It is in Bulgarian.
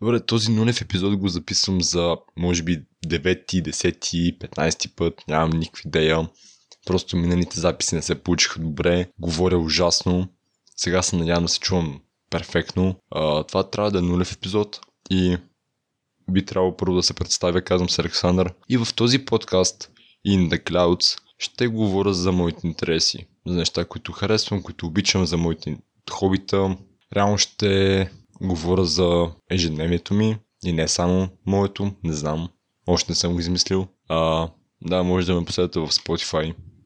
Добре, този нулев епизод го записвам за, може би, 9, 10, 15 път, нямам никаква идея. Просто миналите записи не се получиха добре, говоря ужасно. Сега се надявам да се чувам перфектно. А, това трябва да е нулев епизод и би трябвало първо да се представя, казвам се Александър. И в този подкаст In the Clouds ще говоря за моите интереси, за неща, които харесвам, които обичам, за моите хобита. Реално ще говоря за ежедневието ми и не само моето, не знам. Още не съм го измислил. А, да, може да ме последвате в Spotify